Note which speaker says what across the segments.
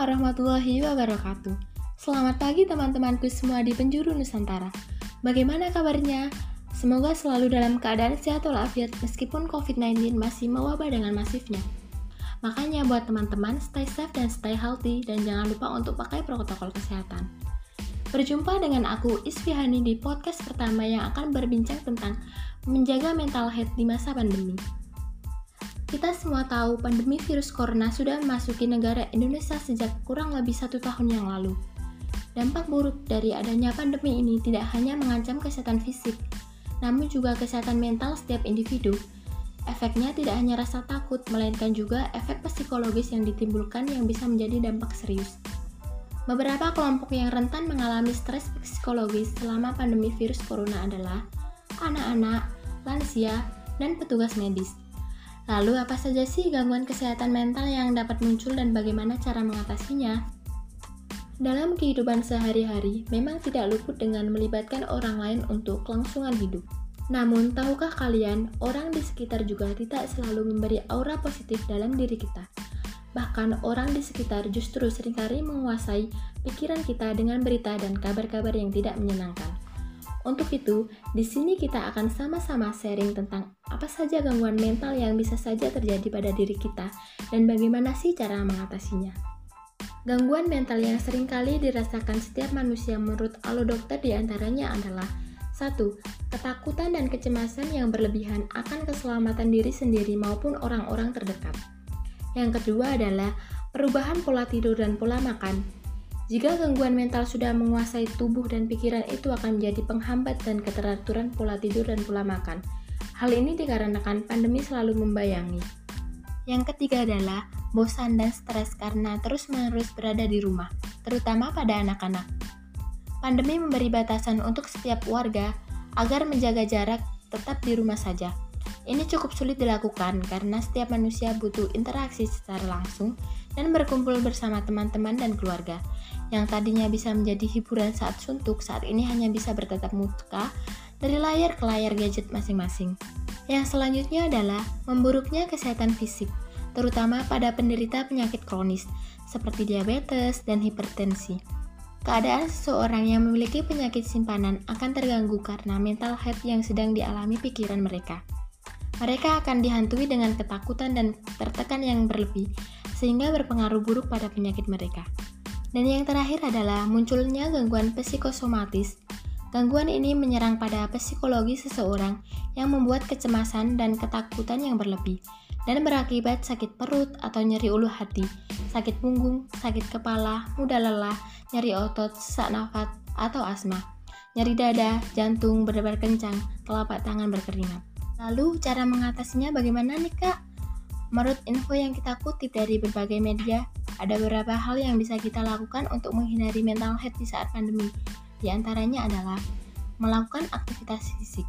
Speaker 1: warahmatullahi wabarakatuh. Selamat pagi teman-temanku semua di penjuru Nusantara. Bagaimana kabarnya? Semoga selalu dalam keadaan sehat walafiat meskipun COVID-19 masih mewabah dengan masifnya. Makanya buat teman-teman stay safe dan stay healthy dan jangan lupa untuk pakai protokol kesehatan. Berjumpa dengan aku Isfihani di podcast pertama yang akan berbincang tentang menjaga mental health di masa pandemi. Kita semua tahu pandemi virus corona sudah memasuki negara Indonesia sejak kurang lebih satu tahun yang lalu. Dampak buruk dari adanya pandemi ini tidak hanya mengancam kesehatan fisik, namun juga kesehatan mental setiap individu. Efeknya tidak hanya rasa takut, melainkan juga efek psikologis yang ditimbulkan yang bisa menjadi dampak serius. Beberapa kelompok yang rentan mengalami stres psikologis selama pandemi virus corona adalah anak-anak, lansia, dan petugas medis. Lalu apa saja sih gangguan kesehatan mental yang dapat muncul dan bagaimana cara mengatasinya? Dalam kehidupan sehari-hari, memang tidak luput dengan melibatkan orang lain untuk kelangsungan hidup. Namun, tahukah kalian, orang di sekitar juga tidak selalu memberi aura positif dalam diri kita. Bahkan, orang di sekitar justru sering kali menguasai pikiran kita dengan berita dan kabar-kabar yang tidak menyenangkan. Untuk itu, di sini kita akan sama-sama sharing tentang apa saja gangguan mental yang bisa saja terjadi pada diri kita dan bagaimana sih cara mengatasinya. Gangguan mental yang sering kali dirasakan setiap manusia menurut alo dokter di antaranya adalah 1. Ketakutan dan kecemasan yang berlebihan akan keselamatan diri sendiri maupun orang-orang terdekat. Yang kedua adalah perubahan pola tidur dan pola makan, jika gangguan mental sudah menguasai tubuh dan pikiran itu akan menjadi penghambat dan keteraturan pola tidur dan pola makan. Hal ini dikarenakan pandemi selalu membayangi. Yang ketiga adalah bosan dan stres karena terus-menerus berada di rumah, terutama pada anak-anak. Pandemi memberi batasan untuk setiap warga agar menjaga jarak tetap di rumah saja. Ini cukup sulit dilakukan karena setiap manusia butuh interaksi secara langsung dan berkumpul bersama teman-teman dan keluarga. Yang tadinya bisa menjadi hiburan saat suntuk, saat ini hanya bisa bertatap muka dari layar ke layar gadget masing-masing. Yang selanjutnya adalah memburuknya kesehatan fisik, terutama pada penderita penyakit kronis seperti diabetes dan hipertensi. Keadaan seseorang yang memiliki penyakit simpanan akan terganggu karena mental health yang sedang dialami pikiran mereka. Mereka akan dihantui dengan ketakutan dan tertekan yang berlebih, sehingga berpengaruh buruk pada penyakit mereka. Dan yang terakhir adalah munculnya gangguan psikosomatis. Gangguan ini menyerang pada psikologi seseorang yang membuat kecemasan dan ketakutan yang berlebih dan berakibat sakit perut atau nyeri ulu hati, sakit punggung, sakit kepala, mudah lelah, nyeri otot, sesak nafas, atau asma, nyeri dada, jantung berdebar kencang, telapak tangan berkeringat. Lalu cara mengatasinya bagaimana nih kak? Menurut info yang kita kutip dari berbagai media, ada beberapa hal yang bisa kita lakukan untuk menghindari mental health di saat pandemi. Di antaranya adalah melakukan aktivitas fisik.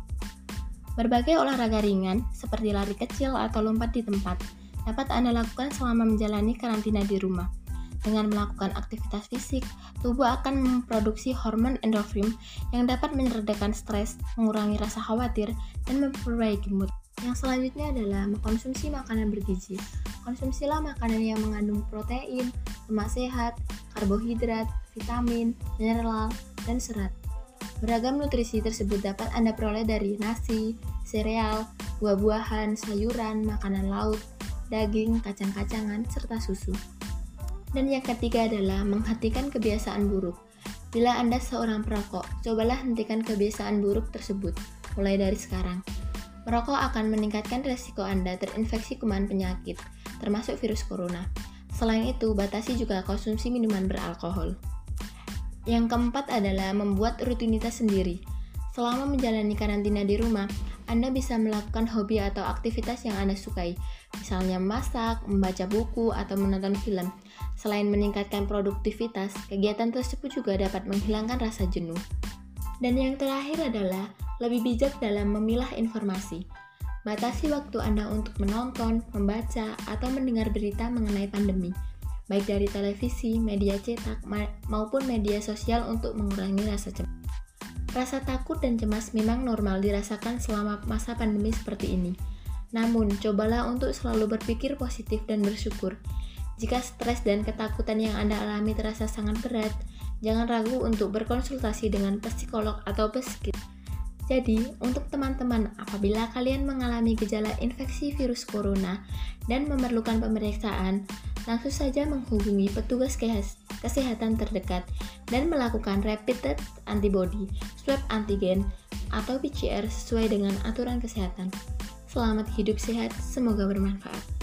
Speaker 1: Berbagai olahraga ringan, seperti lari kecil atau lompat di tempat, dapat Anda lakukan selama menjalani karantina di rumah. Dengan melakukan aktivitas fisik, tubuh akan memproduksi hormon endorfin yang dapat meredakan stres, mengurangi rasa khawatir, dan memperbaiki mood. Yang selanjutnya adalah mengkonsumsi makanan bergizi. Konsumsilah makanan yang mengandung protein, lemak sehat, karbohidrat, vitamin, mineral, dan serat. Beragam nutrisi tersebut dapat Anda peroleh dari nasi, sereal, buah-buahan, sayuran, makanan laut, daging, kacang-kacangan, serta susu. Dan yang ketiga adalah menghentikan kebiasaan buruk. Bila Anda seorang perokok, cobalah hentikan kebiasaan buruk tersebut, mulai dari sekarang. Merokok akan meningkatkan resiko Anda terinfeksi kuman penyakit, termasuk virus corona. Selain itu, batasi juga konsumsi minuman beralkohol. Yang keempat adalah membuat rutinitas sendiri. Selama menjalani karantina di rumah, Anda bisa melakukan hobi atau aktivitas yang Anda sukai, misalnya masak, membaca buku, atau menonton film. Selain meningkatkan produktivitas, kegiatan tersebut juga dapat menghilangkan rasa jenuh. Dan yang terakhir adalah lebih bijak dalam memilah informasi. Batasi waktu Anda untuk menonton, membaca, atau mendengar berita mengenai pandemi, baik dari televisi, media cetak, ma maupun media sosial untuk mengurangi rasa cemas. Rasa takut dan cemas memang normal dirasakan selama masa pandemi seperti ini. Namun, cobalah untuk selalu berpikir positif dan bersyukur. Jika stres dan ketakutan yang Anda alami terasa sangat berat, jangan ragu untuk berkonsultasi dengan psikolog atau psikiater. Jadi, untuk teman-teman, apabila kalian mengalami gejala infeksi virus corona dan memerlukan pemeriksaan, langsung saja menghubungi petugas kesehatan terdekat dan melakukan rapid test antibody, swab antigen, atau PCR sesuai dengan aturan kesehatan. Selamat hidup sehat, semoga bermanfaat.